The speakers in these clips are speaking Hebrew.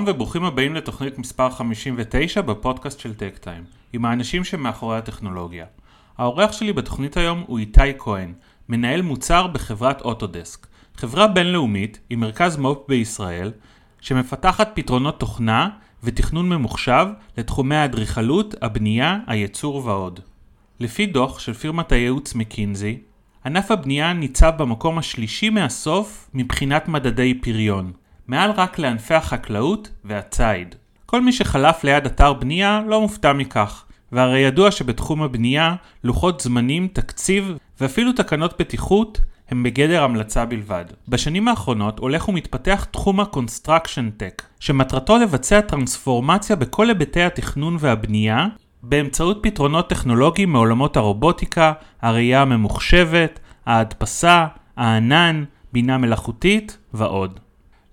שלום וברוכים הבאים לתוכנית מספר 59 בפודקאסט של טק טיים, עם האנשים שמאחורי הטכנולוגיה. האורח שלי בתוכנית היום הוא איתי כהן, מנהל מוצר בחברת אוטודסק, חברה בינלאומית עם מרכז מו"פ בישראל, שמפתחת פתרונות תוכנה ותכנון ממוחשב לתחומי האדריכלות, הבנייה, הייצור ועוד. לפי דוח של פירמת הייעוץ מקינזי, ענף הבנייה ניצב במקום השלישי מהסוף מבחינת מדדי פריון, מעל רק לענפי החקלאות והציד. כל מי שחלף ליד אתר בנייה לא מופתע מכך, והרי ידוע שבתחום הבנייה לוחות זמנים, תקציב ואפילו תקנות בטיחות הם בגדר המלצה בלבד. בשנים האחרונות הולך ומתפתח תחום ה-Construction Tech, שמטרתו לבצע טרנספורמציה בכל היבטי התכנון והבנייה באמצעות פתרונות טכנולוגיים מעולמות הרובוטיקה, הראייה הממוחשבת, ההדפסה, הענן, בינה מלאכותית ועוד.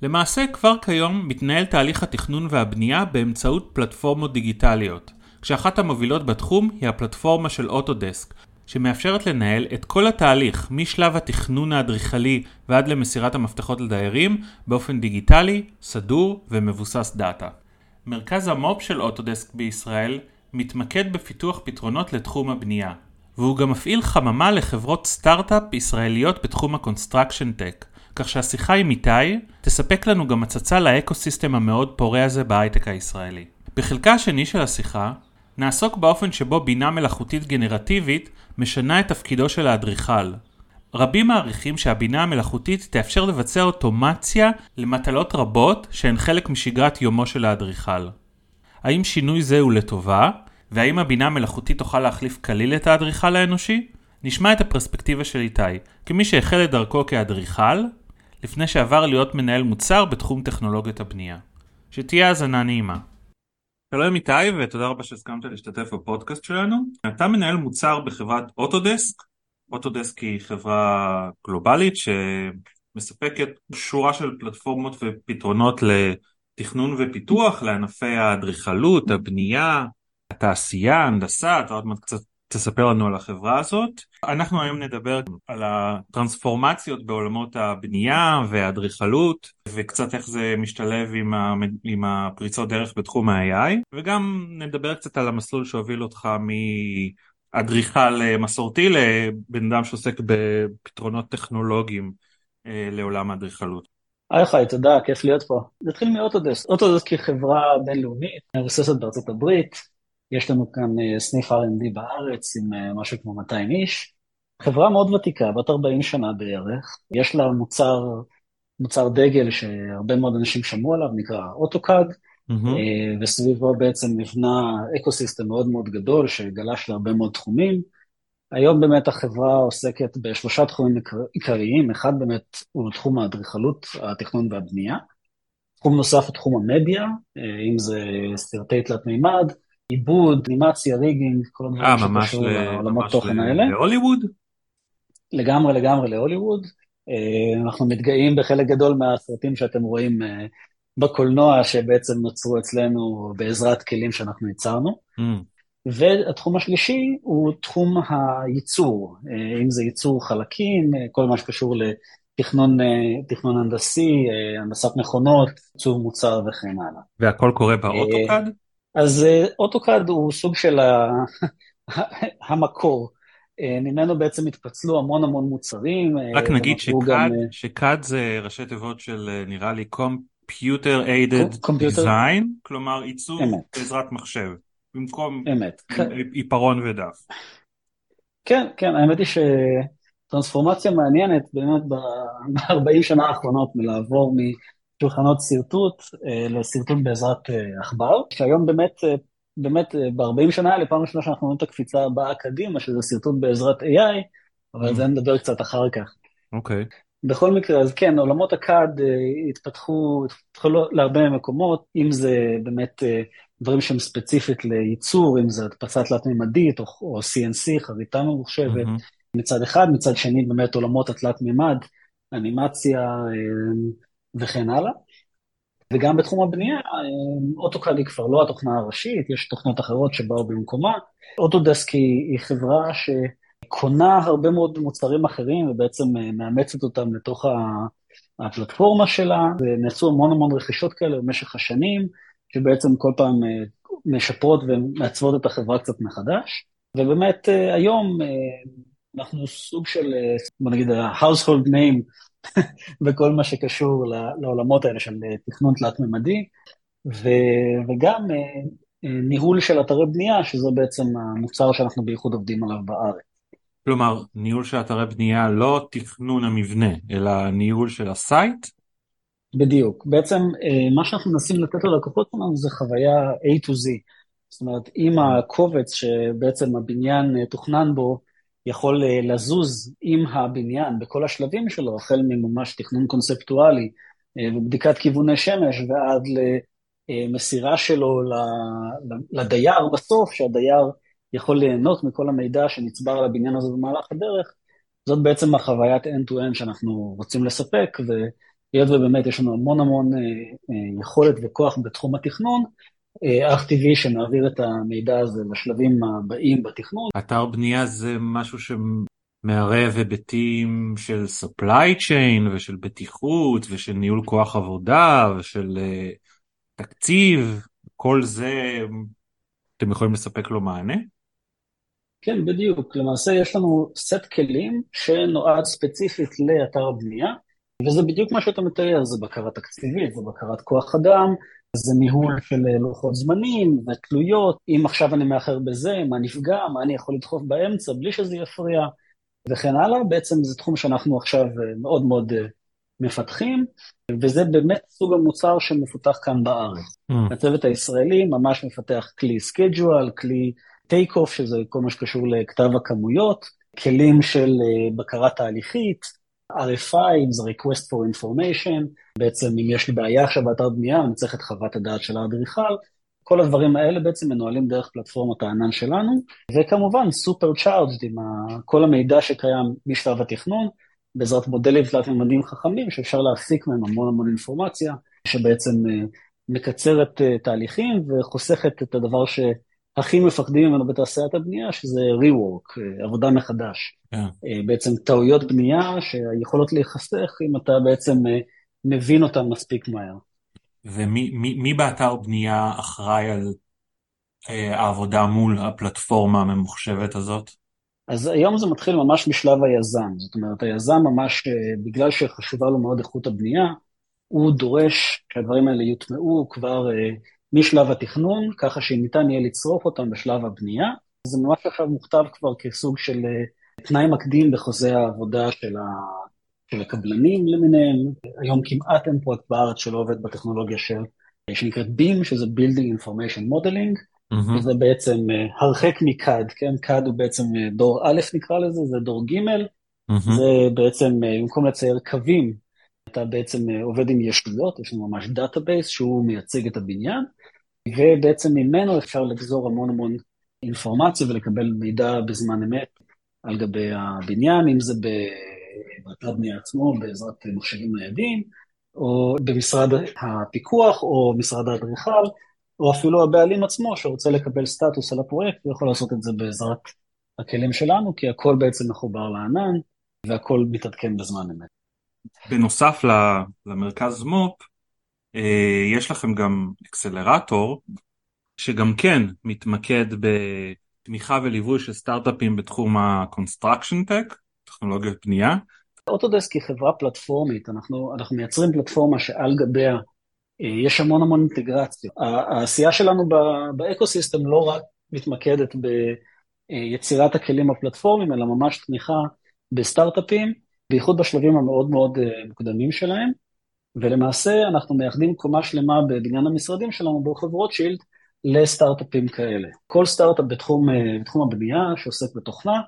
למעשה כבר כיום מתנהל תהליך התכנון והבנייה באמצעות פלטפורמות דיגיטליות, כשאחת המובילות בתחום היא הפלטפורמה של אוטודסק, שמאפשרת לנהל את כל התהליך משלב התכנון האדריכלי ועד למסירת המפתחות לדיירים באופן דיגיטלי, סדור ומבוסס דאטה. מרכז המו"פ של אוטודסק בישראל מתמקד בפיתוח פתרונות לתחום הבנייה, והוא גם מפעיל חממה לחברות סטארט-אפ ישראליות בתחום ה-Construction Tech, כך שהשיחה עם איתי תספק לנו גם הצצה לאקו-סיסטם המאוד פורה הזה בהייטק הישראלי. בחלקה השני של השיחה נעסוק באופן שבו בינה מלאכותית גנרטיבית משנה את תפקידו של האדריכל. רבים מעריכים שהבינה המלאכותית תאפשר לבצע אוטומציה למטלות רבות שהן חלק משגרת יומו של האדריכל. האם שינוי זה הוא לטובה? והאם הבינה המלאכותית תוכל להחליף כליל את האדריכל האנושי? נשמע את הפרספקטיבה של איתי, כמי שהחל את דרכו כאדריכל, לפני שעבר להיות מנהל מוצר בתחום טכנולוגיות הבנייה. שתהיה האזנה נעימה. שלום איתי ותודה רבה שהסכמת להשתתף בפודקאסט שלנו. אתה מנהל מוצר בחברת אוטודסק. אוטודסק היא חברה גלובלית שמספקת שורה של פלטפורמות ופתרונות לתכנון ופיתוח לענפי האדריכלות, הבנייה, התעשייה, ההנדסה, אתה עוד מעט קצת תספר לנו על החברה הזאת. אנחנו היום נדבר על הטרנספורמציות בעולמות הבנייה והאדריכלות וקצת איך זה משתלב עם, ה... עם הפריצות דרך בתחום ה-AI וגם נדבר קצת על המסלול שהוביל אותך מאדריכל מסורתי לבן אדם שעוסק בפתרונות טכנולוגיים אה, לעולם האדריכלות. היי חי, תודה, כיף להיות פה. נתחיל מאוטודסק. אוטודסק היא חברה בינלאומית, מבוססת בארצות הברית, יש לנו כאן אה, סניף R&D בארץ עם אה, משהו כמו 200 איש. חברה מאוד ותיקה, בת 40 שנה בערך. יש לה מוצר, מוצר דגל שהרבה מאוד אנשים שמעו עליו, נקרא אוטוקאד, mm-hmm. וסביבו בעצם נבנה אקו סיסטם מאוד מאוד גדול שגלש להרבה מאוד תחומים. היום באמת החברה עוסקת בשלושה תחומים עיקריים, אחד באמת הוא תחום האדריכלות, התכנון והבנייה. תחום נוסף הוא תחום המדיה, אם זה סרטי תלת מימד, עיבוד, אנימציה, ריגינג, כל הדברים אה, שקשור לעולמות תוכן האלה. להוליווד? לגמרי לגמרי להוליווד. אה, אנחנו מתגאים בחלק גדול מהסרטים שאתם רואים אה, בקולנוע שבעצם נוצרו אצלנו בעזרת כלים שאנחנו ייצרנו. Mm. והתחום השלישי הוא תחום הייצור, אם זה ייצור חלקים, כל מה שקשור לתכנון הנדסי, הנדסת מכונות, עיצוב מוצר וכן הלאה. והכל קורה באוטוקאד? אז אה, אוטוקאד הוא סוג של המקור. אה, ממנו בעצם התפצלו המון המון מוצרים. אה, רק נגיד שקאד, שקאד זה ראשי תיבות של נראה לי Computer Aided Design, כלומר עיצוב בעזרת מחשב, במקום עיפרון ודף. כן, כן, האמת היא שטרנספורמציה מעניינת באמת ב-40 שנה האחרונות מלעבור שולחנות שרטוט אה, לשרטוט בעזרת אה, עכבר, שהיום באמת, אה, באמת ב-40 שנה האלה, פעם ראשונה שאנחנו רואים את הקפיצה הבאה קדימה, שזה שרטוט בעזרת AI, אבל זה נדבר קצת אחר כך. אוקיי. Okay. בכל מקרה, אז כן, עולמות הקאד התפתחו, התפתחו להרבה מקומות, אם זה באמת דברים שהם ספציפית לייצור, אם זה הדפסה תלת-מימדית או, או CNC, חריטה ממוחשבת, mm-hmm. מצד אחד, מצד שני באמת עולמות התלת-מימד, אנימציה, וכן הלאה. וגם בתחום הבנייה, אה, אוטוקאד היא כבר לא התוכנה הראשית, יש תוכנות אחרות שבאו במקומה. אוטודסק היא, חברה שקונה הרבה מאוד מוצרים אחרים ובעצם אה, מאמצת אותם לתוך, הפלטפורמה שלה, ונעשו המון המון רכישות כאלה במשך השנים, שבעצם כל פעם משפרות ומעצבות את החברה קצת מחדש. ובאמת היום אנחנו סוג של, בוא נגיד, ה-household name בכל מה שקשור לעולמות האלה של תכנון תלת-ממדי, וגם ניהול של אתרי בנייה, שזה בעצם המוצר שאנחנו בייחוד עובדים עליו בארץ. כלומר, ניהול של אתרי בנייה, לא תכנון המבנה, אלא ניהול של ה site? בדיוק. בעצם מה שאנחנו מנסים לתת ללקוחות שלנו זה חוויה A to Z. זאת אומרת, אם הקובץ שבעצם הבניין תוכנן בו, יכול לזוז עם הבניין בכל השלבים שלו, החל מממש תכנון קונספטואלי ובדיקת כיווני שמש ועד למסירה שלו לדייר בסוף, שהדייר יכול ליהנות מכל המידע שנצבר על הבניין הזה במהלך הדרך, זאת בעצם החוויית end-to-end שאנחנו רוצים לספק, והיות ובאמת יש לנו המון המון יכולת וכוח בתחום התכנון, אך טבעי שנעביר את המידע הזה לשלבים הבאים בתכנון. אתר בנייה זה משהו שמערב היבטים של supply chain ושל בטיחות ושל ניהול כוח עבודה ושל תקציב, כל זה אתם יכולים לספק לו מענה? כן, בדיוק. למעשה יש לנו סט כלים שנועד ספציפית לאתר בנייה, וזה בדיוק מה שאתה מתאר, זה בקרה תקציבית, זה בקרת כוח אדם, זה ניהול של לוחות זמנים ותלויות, אם עכשיו אני מאחר בזה, מה נפגע, מה אני יכול לדחוף באמצע בלי שזה יפריע, וכן הלאה. בעצם זה תחום שאנחנו עכשיו מאוד מאוד מפתחים, וזה באמת סוג המוצר שמפותח כאן בארץ. Mm. הצוות הישראלי ממש מפתח כלי schedule, כלי take off, שזה כל מה שקשור לכתב הכמויות, כלים של בקרה תהליכית, RFI, אם זה request for information, בעצם אם יש לי בעיה עכשיו באתר בנייה, אני צריך את חוות הדעת של האדריכל, כל הדברים האלה בעצם מנוהלים דרך פלטפורמת הענן שלנו, וכמובן supercharged עם כל המידע שקיים משלב התכנון, בעזרת מודלים תלת-ממדיים חכמים שאפשר להפיק מהם המון המון אינפורמציה, שבעצם מקצרת תהליכים וחוסכת את הדבר ש... הכי מפחדים ממנו בתעשיית הבנייה, שזה rework, עבודה מחדש. Yeah. כן. בעצם טעויות בנייה שיכולות להיחסך אם אתה בעצם מבין אותן מספיק מהר. ומי מי, מי באתר בנייה אחראי על אה, העבודה מול הפלטפורמה הממוחשבת הזאת? אז היום זה מתחיל ממש משלב היזם. זאת אומרת, היזם ממש, בגלל שחשובה לו מאוד איכות הבנייה, הוא דורש שהדברים האלה יוטמעו כבר משלב התכנון, ככה שניתן יהיה לצרוף אותם בשלב הבנייה. זה ממש עכשיו מוכתב כבר כסוג של תנאי מקדים בחוזה העבודה של, ה... של הקבלנים למיניהם. היום כמעט אין פרויקט בארץ שלא עובד בטכנולוגיה של, שנקראת BIM, שזה Building Information Modeling, mm-hmm. וזה בעצם הרחק מ CAD, כן? CAD הוא בעצם דור א' נקרא לזה, זה דור ג', mm-hmm. זה בעצם, במקום לצייר קווים, אתה בעצם עובד עם ישויות, יש לנו ממש database שהוא מייצג את הבניין, ובעצם ממנו אפשר לגזור המון המון אינפורמציה ולקבל מידע בזמן אמת על גבי הבניין, אם זה באתר בנייה עצמו בעזרת מחשבים ניידים, או במשרד הפיקוח, או משרד האדריכל, או אפילו הבעלים עצמו שרוצה לקבל סטטוס על הפרויקט, הוא יכול לעשות את זה בעזרת הכלים שלנו, כי הכל בעצם מחובר לענן, והכל מתעדכן בזמן אמת. בנוסף למרכז מו"פ, יש לכם גם אקסלרטור, שגם כן מתמקד בתמיכה וליווי של סטארט-אפים בתחום ה-construction tech, טכנולוגיות בנייה. אוטודסק היא חברה פלטפורמית, אנחנו, אנחנו מייצרים פלטפורמה שעל גביה אה, יש המון המון אינטגרציה. העשייה שלנו באקוסיסטם לא רק מתמקדת ביצירת הכלים הפלטפורמיים, אלא ממש תמיכה בסטארט-אפים, בייחוד בשלבים המאוד מאוד אה, מוקדמים שלהם. ולמעשה אנחנו מייחדים קומה שלמה בבניין המשרדים שלנו ברחוב רוטשילד לסטארט-אפים כאלה. כל סטארט-אפ בתחום, אה, בתחום הבנייה שעוסק בתוכנה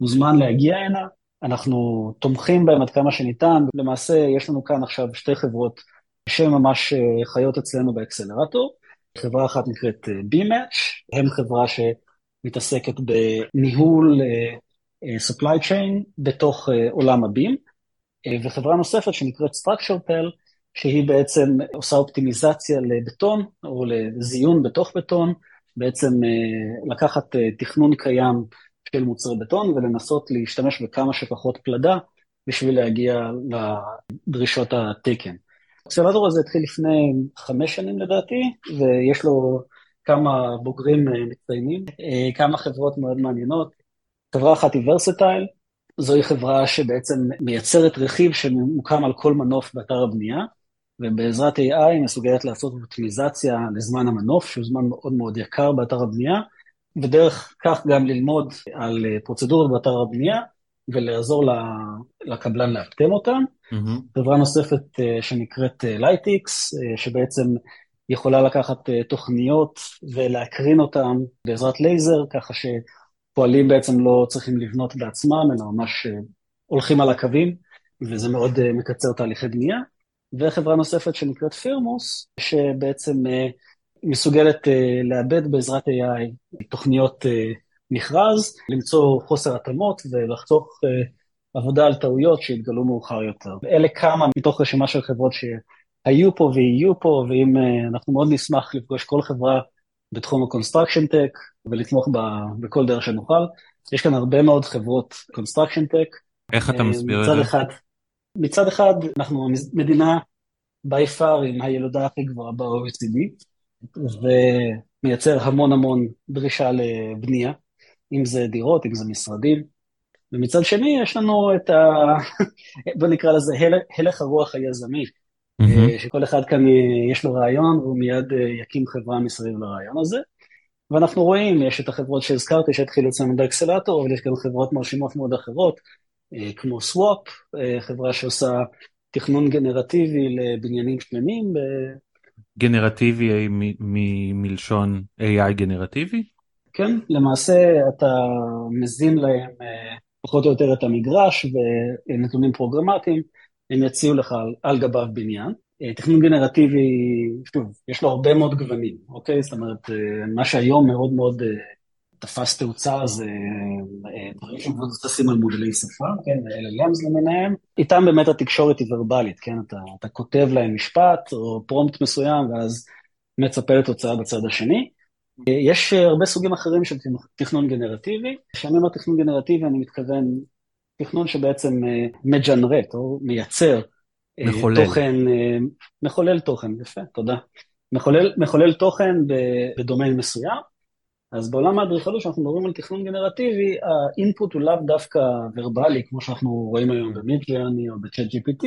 מוזמן להגיע הנה, אנחנו תומכים בהם עד כמה שניתן, למעשה יש לנו כאן עכשיו שתי חברות שממש אה, חיות אצלנו באקסלרטור, חברה אחת נקראת אה, B-Match, הם חברה שמתעסקת בניהול supply chain בתוך עולם ה-BIM, וחברה נוספת שנקראת StructurePel, שהיא בעצם עושה אופטימיזציה לבטון או לזיון בתוך בטון, בעצם אה, לקחת אה, תכנון קיים של מוצרי בטון ולנסות להשתמש בכמה שפחות פלדה בשביל להגיע לדרישות התקן. האקסלרטור הזה התחיל לפני חמש שנים לדעתי, ויש לו כמה בוגרים אה, מצטיינים, כמה חברות מאוד מעניינות. חברה אחת היא ורסטייל, זוהי חברה שבעצם מייצרת רכיב שמוקם על כל מנוף באתר הבנייה, ובעזרת AI היא מסוגלת לעשות אופטימיזציה לזמן המנוף, שהוא זמן מאוד מאוד יקר באתר הבנייה, ודרך כך גם ללמוד על אה, פרוצדורות באתר הבנייה, ולעזור לקבלן לאפטם אותם. Mm-hmm. חברה נוספת שנקראת Lightyx, שבעצם יכולה לקחת תוכניות ולהקרין אותן בעזרת לייזר, ככה שפועלים בעצם לא צריכים לבנות בעצמם, אלא ממש הולכים על הקווים, וזה מאוד מקצר תהליכי בנייה. וחברה נוספת שנקראת פירמוס, שבעצם uh, מסוגלת uh, לעבד בעזרת AI תוכניות uh, מכרז, למצוא חוסר התאמות ולחתוך uh, עבודה על טעויות שהתגלו מאוחר יותר. אלה כמה מתוך רשימה של חברות ש... היו פה ויהיו פה, ואם אנחנו מאוד נשמח לפגוש כל חברה בתחום ה-construction tech ולתמוך ב, בכל דרך שנוכל. יש כאן הרבה מאוד חברות construction tech. איך אתה אה, מסביר את זה? אחד, מצד אחד, אנחנו מדינה by far עם הילודה הכי גבוהה ב-OECD, ומייצר המון המון דרישה לבנייה, אם זה דירות, אם זה משרדים. ומצד שני, יש לנו את ה... בוא נקרא לזה הלך הרוח היזמי. mm-hmm. שכל אחד כאן יש לו רעיון והוא מיד אה, יקים חברה מסביב לרעיון הזה. ואנחנו רואים, יש את החברות שהזכרתי שהתחילו אצלנו באקסלטור, אבל יש גם חברות מרשימות מאוד אחרות, אה, כמו סוואפ, חברה שעושה תכנון גנרטיבי לבניינים שלמים. גנרטיבי מלשון AI גנרטיבי? כן, למעשה אתה מזין להם פחות או יותר את המגרש ונתונים פרוגרמטיים. הם יציעו לך על, על גביו בניין. אה, תכנון גנרטיבי, שוב, יש לו הרבה מאוד גוונים, אוקיי? זאת אומרת, אה, מה שהיום מאוד מאוד אה, תפס תאוצה זה דברים שמבוססים על מודלי שפה, כן, LLMs למיניהם. איתם באמת התקשורת היא ורבלית, כן? אתה, אתה כותב להם משפט או פרומפט מסוים, ואז מצפה לתוצאה בצד השני. יש הרבה סוגים אחרים של תכנון גנרטיבי. כשאני אומר תכנון גנרטיבי, אני מתכוון תכנון שבעצם אה, מג'נרט, או מייצר אה, מחולל. תוכן, אה, מחולל תוכן, יפה, תודה. מחולל, מחולל תוכן בדומיין מסוים. אז בעולם האדריכלות, כשאנחנו מדברים על תכנון גנרטיבי, האינפוט הוא לאו דווקא ורבלי, כמו שאנחנו רואים היום במידג'רני או בצ'אט GPT,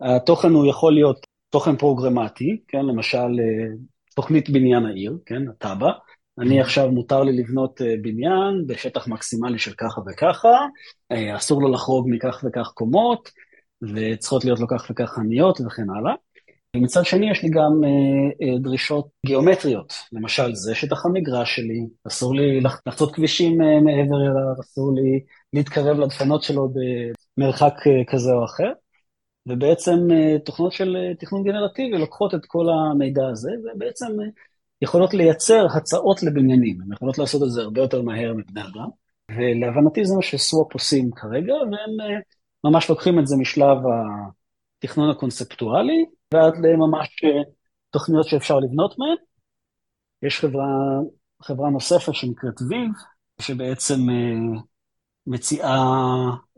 התוכן הוא יכול להיות תוכן פרוגרמטי, כן, למשל תוכנית בניין העיר, כן, הטאבה, אני עכשיו מותר לי לבנות אה, בניין בשטח מקסימלי של ככה וככה, אה, אסור לו לחרוג מכך וכך קומות, וצריכות להיות לו כך וכך חנויות וכן הלאה. ומצד שני יש לי גם אה, דרישות גיאומטריות, למשל זה שטח המגרש שלי, אסור לי לחצות כבישים מעבר אליו, אסור לי להתקרב לדפנות שלו במרחק כזה או אחר. ובעצם תוכנות של תכנון גנרטיבי לוקחות את כל המידע הזה, ובעצם יכולות לייצר הצעות לבניינים, הן יכולות לעשות את זה הרבה יותר מהר מבני אדם, ולהבנתי זה מה שסוואפ עושים כרגע, והם אה, ממש לוקחים את זה משלב התכנון הקונספטואלי, ועד לממש אה, תוכניות שאפשר לבנות מהן. יש חברה, חברה נוספת שנקראת ויב, שבעצם אה, מציעה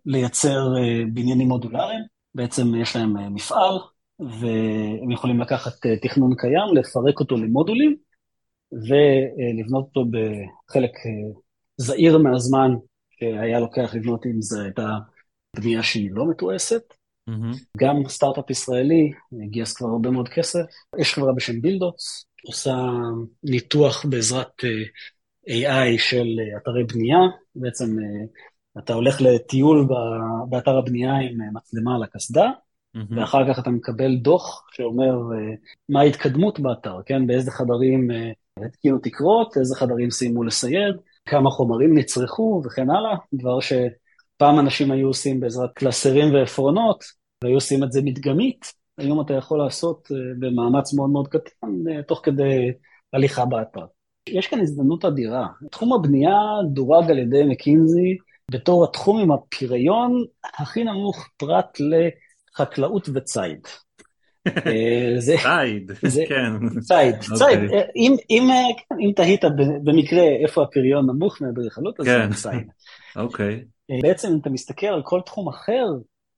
לייצר בניינים מודולריים, בעצם יש להם מפעל, והם יכולים לקחת תכנון קיים, לפרק אותו למודולים, ולבנות אותו בחלק אה, זעיר מהזמן שהיה לוקח לבנות אם זו הייתה בנייה שהיא לא מתועסת. Mm-hmm. גם סטארט-אפ ישראלי גייס כבר הרבה מאוד כסף. יש חברה בשם בילדוטס, עושה ניתוח בעזרת אה, AI של אה, אתרי בנייה. בעצם אתה הולך לטיול באתר הבנייה עם מצלמה על הקסדה, mm-hmm. ואחר כך אתה מקבל דוח שאומר מה ההתקדמות באתר, כן? באיזה חדרים התקינו תקרות, איזה חדרים סיימו לסייד, כמה חומרים נצרכו וכן הלאה, דבר שפעם אנשים היו עושים בעזרת קלסרים ועפרונות, והיו עושים את זה מדגמית, היום אתה יכול לעשות אה, במאמץ מאוד מאוד קטן, אה, תוך כדי הליכה באתר. יש כאן הזדמנות אדירה. תחום הבנייה דורג על ידי מקינזי בתור התחום עם הפריון הכי נמוך פרט לחקלאות וציד. אה, ציד, כן. ציד, ציד. אוקיי. אה, כן, אם תהית במקרה איפה הפריון נמוך מאדריכלות, אז זה כן. ציד. אוקיי. בעצם אם אתה מסתכל על כל תחום אחר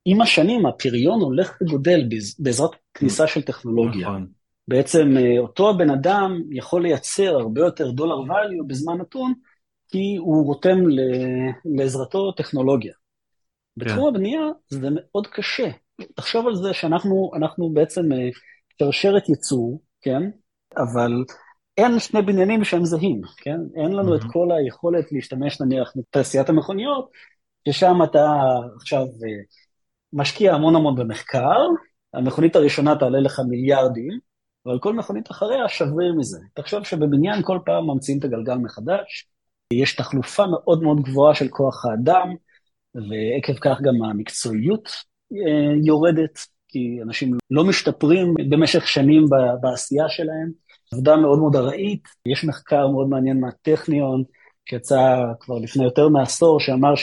עם השנים הפריון הולך וגודל בעזרת כניסה של טכנולוגיה. נכון. בעצם אה, אותו הבן אדם יכול לייצר הרבה יותר דולר value בזמן נתון, כי הוא רותם לעזרתו טכנולוגיה. כן. בתחום הבנייה זה מאוד קשה. תחשוב על זה שאנחנו בעצם אה, שרשרת ייצור, כן? אבל אין שני בניינים שהם זהים, כן? אין לנו mm-hmm. את כל היכולת להשתמש נניח בתעשיית המכוניות, ששם אתה עכשיו אה, משקיע המון המון במחקר, המכונית הראשונה תעלה לך מיליארדים, אבל כל מכונית אחריה שבריר מזה. תחשוב שבבניין כל פעם ממציאים את הגלגל מחדש, יש תחלופה מאוד מאוד גבוהה של כוח האדם, ועקב כך גם המקצועיות אה, יורדת, כי אנשים לא משתפרים במשך שנים בעשייה שלהם. עבודה מאוד מאוד ארעית, יש מחקר מאוד מעניין מהטכניון, שיצא כבר לפני יותר מעשור, שאמר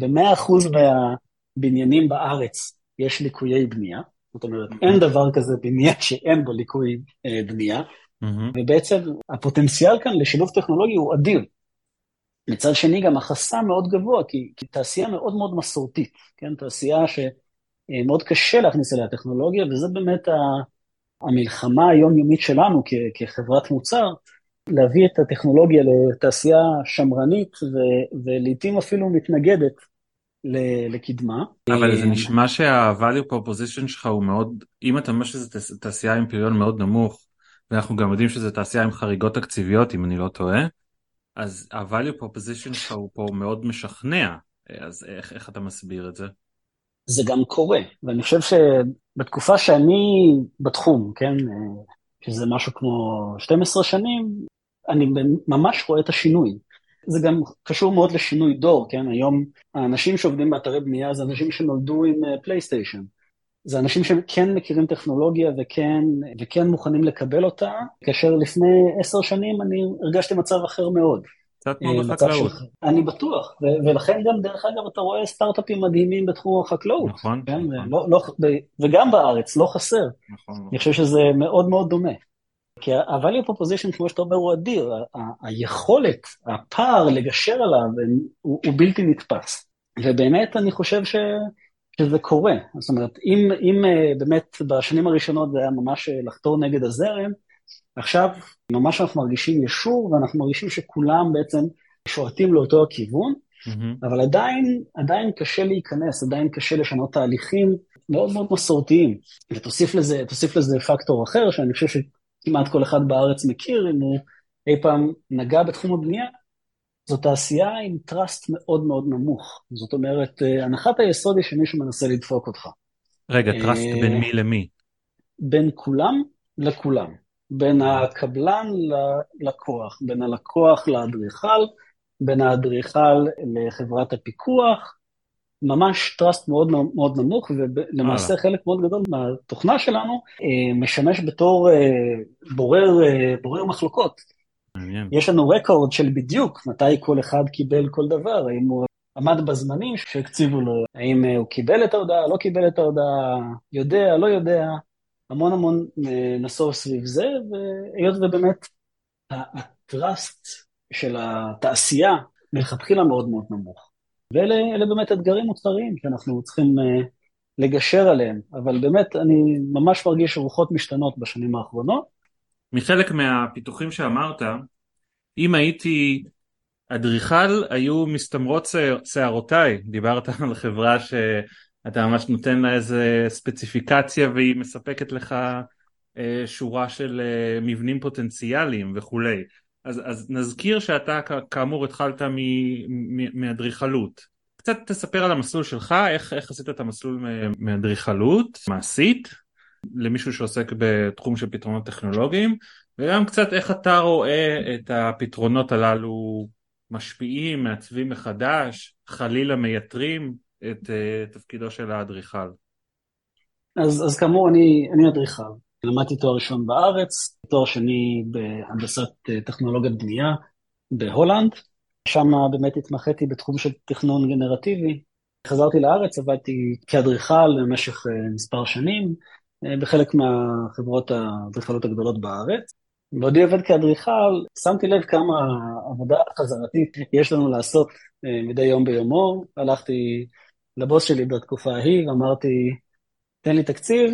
שב-100% מהבניינים בארץ יש ליקויי בנייה, זאת אומרת, אין דבר כזה בניין שאין בו ליקוי אה, בנייה, ובעצם הפוטנציאל כאן לשילוב טכנולוגי הוא אדיר. מצד שני גם החסם מאוד גבוה, כי, כי תעשייה מאוד מאוד מסורתית, כן? תעשייה שמאוד קשה להכניס אליה טכנולוגיה, וזה באמת ה, המלחמה היומיומית שלנו כ, כחברת מוצר, להביא את הטכנולוגיה לתעשייה שמרנית ו, ולעיתים אפילו מתנגדת לקדמה. אבל זה אה, נשמע שה-value proposition שלך הוא מאוד, אם אתה אומר שזו תעשייה עם פריון מאוד נמוך, ואנחנו גם יודעים שזו תעשייה עם חריגות תקציביות אם אני לא טועה, אז ה-value proposition שלך הוא פה מאוד משכנע, אז איך, איך אתה מסביר את זה? זה גם קורה, ואני חושב שבתקופה שאני בתחום, כן, אה, שזה משהו כמו 12 שנים, אני ממש רואה את השינוי. זה גם קשור מאוד לשינוי דור, כן? היום האנשים שעובדים באתרי בנייה זה אנשים שנולדו עם פלייסטיישן. אה, זה אנשים שכן מכירים טכנולוגיה וכן, וכן מוכנים לקבל אותה, כאשר לפני עשר שנים אני הרגשתי מצב אחר מאוד. קצת כמו אה, בחקלאות. אני בטוח, ו- ולכן גם דרך אגב אתה רואה סטארט-אפים מדהימים בתחום החקלאות. נכון. כן? נכון. לא, לא, וגם בארץ, לא חסר. נכון. אני חושב שזה מאוד מאוד דומה. כי ה-value proposition, כמו שאתה אומר, הוא אדיר. היכולת, הפער לגשר עליו הוא, בלתי נתפס. ובאמת אני חושב ש... שזה קורה. זאת אומרת, אם, אם אה, באמת בשנים הראשונות זה היה ממש אה, לחתור נגד הזרם, עכשיו ממש אנחנו מרגישים ישור ואנחנו מרגישים שכולם בעצם שועטים לאותו הכיוון, mm-hmm. אבל עדיין, עדיין קשה להיכנס, עדיין קשה לשנות תהליכים מאוד מאוד מסורתיים. ותוסיף לזה, לזה פקטור אחר, שאני חושב שכמעט כל אחד בארץ מכיר, אם הוא אי פעם נגע בתחום הבנייה, זו תעשייה עם trust מאוד מאוד נמוך. זאת אומרת, אה, הנחת היסוד היא שמישהו מנסה לדפוק אותך. רגע, trust אה, בין מי למי? בין כולם לכולם. בין הקבלן ללקוח, בין הלקוח לאדריכל, בין האדריכל לחברת הפיקוח, ממש trust מאוד מאוד נמוך, ולמעשה חלק מאוד גדול מהתוכנה שלנו אה, משמש בתור בורר, בורר מחלוקות. מעניין. יש לנו רקורד של בדיוק מתי כל אחד קיבל כל דבר, האם הוא עמד בזמנים שהקציבו לו, האם אה, הוא קיבל את ההודעה, לא קיבל את ההודעה, יודע, לא יודע, המון המון אה, נסוב סביב זה, והיות ובאמת הטראסט של התעשייה מלכתחילה מאוד מאוד נמוך. ואלה באמת אתגרים מוצריים שאנחנו צריכים uh, לגשר עליהם, אבל באמת אני ממש מרגיש רוחות משתנות בשנים האחרונות, מחלק מהפיתוחים שאמרת, אם הייתי אדריכל, היו מסתמרות שערותיי. דיברת על חברה שאתה ממש נותן לה איזה ספציפיקציה והיא מספקת לך אה, שורה של אה, מבנים פוטנציאליים וכולי. אז, אז נזכיר שאתה כאמור התחלת מאדריכלות. קצת תספר על המסלול שלך, איך, איך עשית את המסלול מאדריכלות מעשית, למישהו שעוסק בתחום של פתרונות טכנולוגיים, וגם קצת איך אתה רואה את הפתרונות הללו משפיעים, מעצבים מחדש, חלילה מייתרים את uh, תפקידו של האדריכל. אז, אז כאמור, אני, אדריכל. למדתי תואר ראשון בארץ, תואר שני בהנדסת אה, טכנולוגיית בנייה בהולנד. שם באמת התמחיתי בתחום של תכנון גנרטיבי. חזרתי לארץ, עבדתי כאדריכל במשך אה, מספר שנים. אה, בחלק מהחברות האדריכלות הגדולות בארץ. בעודי עובד כאדריכל, שמתי לב כמה עבודה חזרתית יש לנו לעשות מדי יום ביומו. הלכתי לבוס שלי בתקופה ההיא, ואמרתי, תן לי תקציב,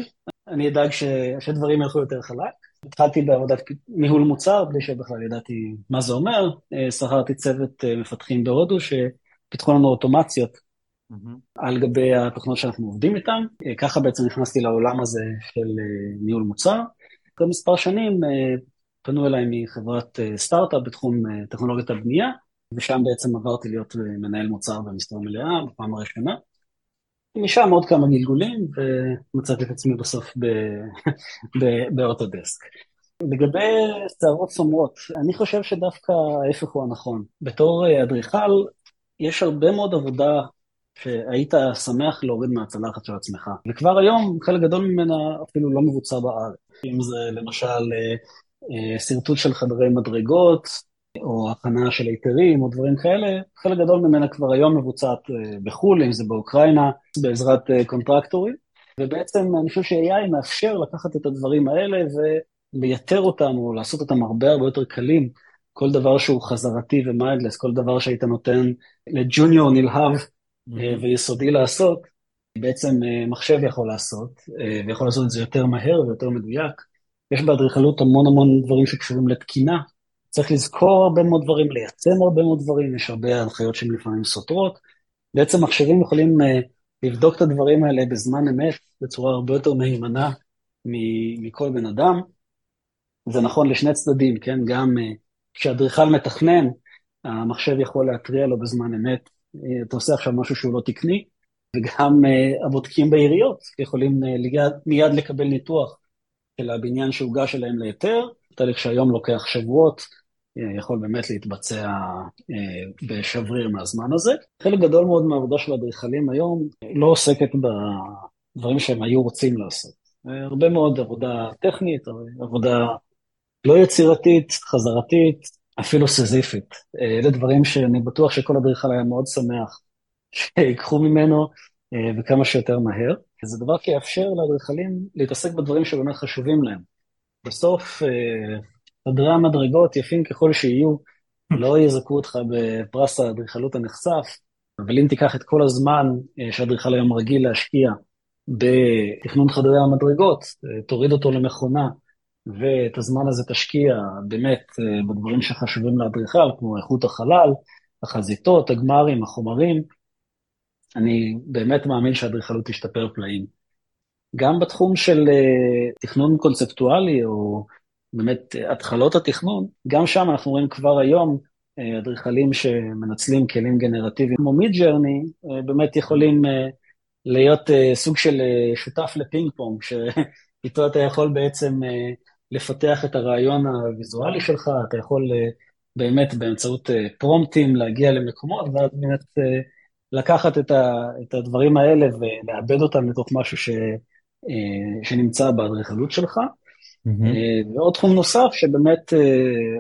אני אדאג ש... שדברים ילכו יותר חלק. התחלתי בעבודת ניהול מוצר, בלי שבכלל ידעתי מה זה אומר. שכרתי צוות מפתחים בהודו, שפיתחו לנו אוטומציות mm-hmm. על גבי התוכנות שאנחנו עובדים איתן. ככה בעצם נכנסתי לעולם הזה של ניהול מוצר. אחרי מספר שנים פנו אליי מחברת סטארט-אפ בתחום טכנולוגיית הבנייה, ושם בעצם עברתי להיות מנהל מוצר במשרה מלאה בפעם הראשונה. משם עוד כמה גלגולים, ומצאתי את עצמי בסוף באוטודסק. לגבי שערות סומרות, אני חושב שדווקא ההפך הוא הנכון. בתור אדריכל, יש הרבה מאוד עבודה שהיית שמח להוריד מהצלחת של עצמך. וכבר היום חלק גדול ממנה אפילו לא מבוצע בארץ. אם זה למשל שרטוט של חדרי מדרגות, או הכנה של היתרים או דברים כאלה, חלק גדול ממנה כבר היום מבוצעת בחו"ל, אם זה באוקראינה, בעזרת קונטרקטורים, ובעצם אני חושב ש-AI מאפשר לקחת את הדברים האלה ולייתר אותם, או לעשות אותם הרבה הרבה יותר קלים. כל דבר שהוא חזרתי ו mindless, כל דבר שהיית נותן לג'וניור נלהב ויסודי לעשות, בעצם מחשב יכול לעשות, ויכול לעשות את זה יותר מהר ויותר מדויק. יש באדריכלות המון המון דברים שקשורים לתקינה, צריך לזכור הרבה מאוד דברים, ליישם הרבה מאוד דברים, יש הרבה הנחיות שהן לפעמים סותרות. בעצם מחשבים יכולים לבדוק את הדברים האלה בזמן אמת, בצורה הרבה יותר מהימנה מכל בן אדם. זה נכון לשני צדדים, כן? גם כשאדריכל מתכנן, המחשב יכול להתריע לו בזמן אמת, אתה עושה עכשיו משהו שהוא לא תקני, וגם הבודקים בעיריות יכולים מיד לקבל ניתוח של הבניין שהוגש אליהם להיתר, תהליך שהיום לוקח שבועות, יכול באמת להתבצע בשבריר מהזמן הזה. חלק גדול מאוד מהעבודה של האדריכלים היום לא עוסקת בדברים שהם היו רוצים לעשות. הרבה מאוד עבודה טכנית, עבודה לא יצירתית, חזרתית, אפילו סזיפית. אלה דברים שאני בטוח שכל אדריכל היה מאוד שמח שיקחו ממנו וכמה שיותר מהר. זה דבר שיאפשר לאדריכלים להתעסק בדברים שבאמת חשובים להם. בסוף חדרי המדרגות, יפים ככל שיהיו, לא יזכו אותך בפרס האדריכלות הנחשף, אבל אם תיקח את כל הזמן שאדריכל היום רגיל להשקיע בתכנון חדרי המדרגות, תוריד אותו למכונה, ואת הזמן הזה תשקיע באמת בדברים שחשובים לאדריכל, כמו איכות החלל, החזיתות, הגמרים, החומרים, אני באמת מאמין שהאדריכלות תשתפר פלאים. גם בתחום של תכנון קונספטואלי, או באמת התחלות התכנון, גם שם אנחנו רואים כבר היום אדריכלים שמנצלים כלים גנרטיביים כמו מידג'רני, באמת יכולים להיות סוג של שותף לפינג פונג, שאיתו אתה יכול בעצם לפתח את הרעיון הוויזואלי שלך, אתה יכול באמת באמצעות פרומפטים להגיע למקומות, ואז באמת לקחת את הדברים האלה ולעבד אותם לתוך משהו ש, שנמצא באדריכלות שלך. Mm-hmm. ועוד תחום נוסף שבאמת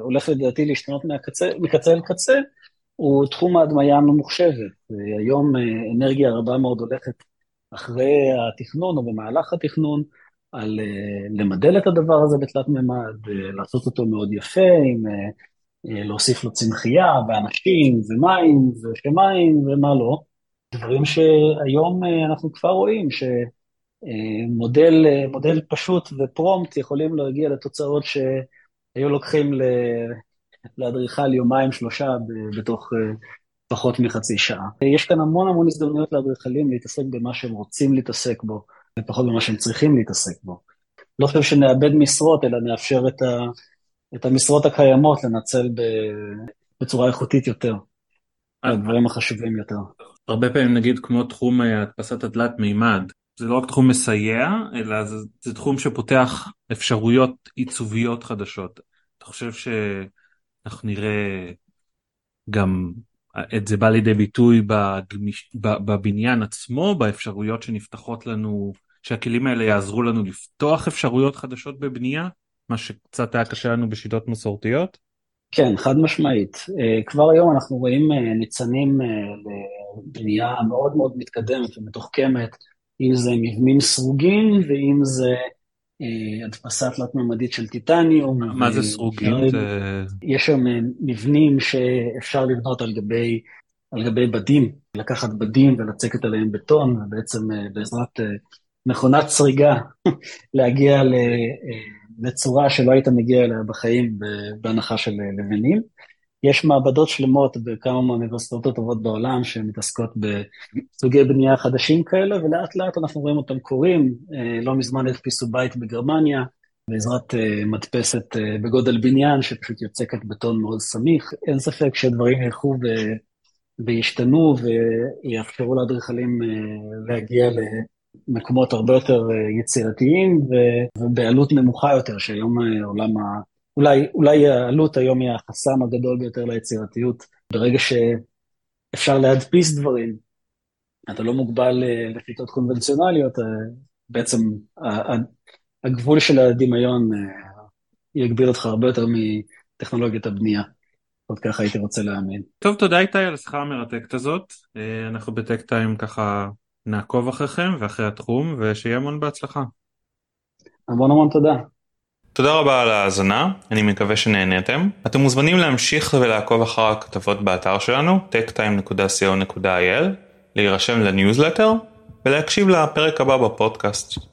הולך לדעתי להשתנות מקצה, אל קצה, הוא תחום ההדמיה הממוחשבת. היום אנרגיה רבה מאוד הולכת אחרי התכנון או במהלך התכנון, על למדל את הדבר הזה בתלת מימד, לעשות אותו מאוד יפה, עם להוסיף לו צמחייה ואנשים ומים ושמיים ומה לא. דברים שהיום אנחנו כבר רואים ש... מודל, מודל פשוט ופרומפט יכולים להגיע לתוצאות שהיו לוקחים לאדריכל יומיים שלושה בתוך פחות מחצי שעה. יש כאן המון המון הזדמנויות לאדריכלים להתעסק במה שהם רוצים להתעסק בו, ופחות במה שהם צריכים להתעסק בו. לא חושב שנאבד משרות, אלא נאפשר את, ה, את המשרות הקיימות לנצל בצורה איכותית יותר, הדברים החשובים יותר. הרבה פעמים נגיד כמו תחום הדפסת התלת מימד, זה לא רק תחום מסייע, אלא זה, זה תחום שפותח אפשרויות עיצוביות חדשות. אתה חושב שאנחנו נראה גם את זה בא לידי ביטוי בגמיש, בבניין עצמו, באפשרויות שנפתחות לנו, שהכלים האלה יעזרו לנו לפתוח אפשרויות חדשות בבנייה, מה שקצת היה קשה לנו בשיטות מסורתיות? כן, חד משמעית. כבר היום אנחנו רואים ניצנים לבנייה מאוד מאוד מתקדמת ומתוחכמת. אם זה מבנים סרוגים, ואם זה אה, הדפסה תלת-ממדית של טיטניום. מה זה סרוגים? יש שם מבנים שאפשר לבנות על גבי על גבי בדים, לקחת בדים ולצקת עליהם בטון, ובעצם בעזרת מכונת סריגה להגיע לצורה שלא היית מגיע אליה בחיים בהנחה של לבנים. יש מעבדות שלמות בכמה מהאוניברסיטאות הטובות בעולם שמתעסקות בסוגי בנייה חדשים כאלה, ולאט לאט אנחנו רואים אותם קורים. לא מזמן הדפיסו בית בגרמניה, בעזרת מדפסת בגודל בניין, שפשוט יוצקת בטון מאוד סמיך. אין ספק שדברים ילכו וישתנו ויאפשרו לאדריכלים להגיע למקומות הרבה יותר יצירתיים ובעלות נמוכה יותר, שהיום עולם ה... אולי, אולי העלות היום היא החסם הגדול ביותר ליצירתיות. ברגע שאפשר להדפיס דברים, אתה לא מוגבל לשיטות קונבנציונליות, בעצם הגבול של הדמיון יגביל אותך הרבה יותר מטכנולוגיית הבנייה. עוד ככה הייתי רוצה להאמין. טוב, תודה איתי על השיחה המרתקת הזאת. אנחנו ב TechTime ככה נעקוב אחריכם ואחרי התחום, ושיהיה המון בהצלחה. המון המון תודה. תודה רבה על ההאזנה, אני מקווה שנהניתם. אתם מוזמנים להמשיך ולעקוב אחר הכתבות באתר שלנו, techtime.co.il, להירשם לניוזלטר ולהקשיב לפרק הבא בפודקאסט.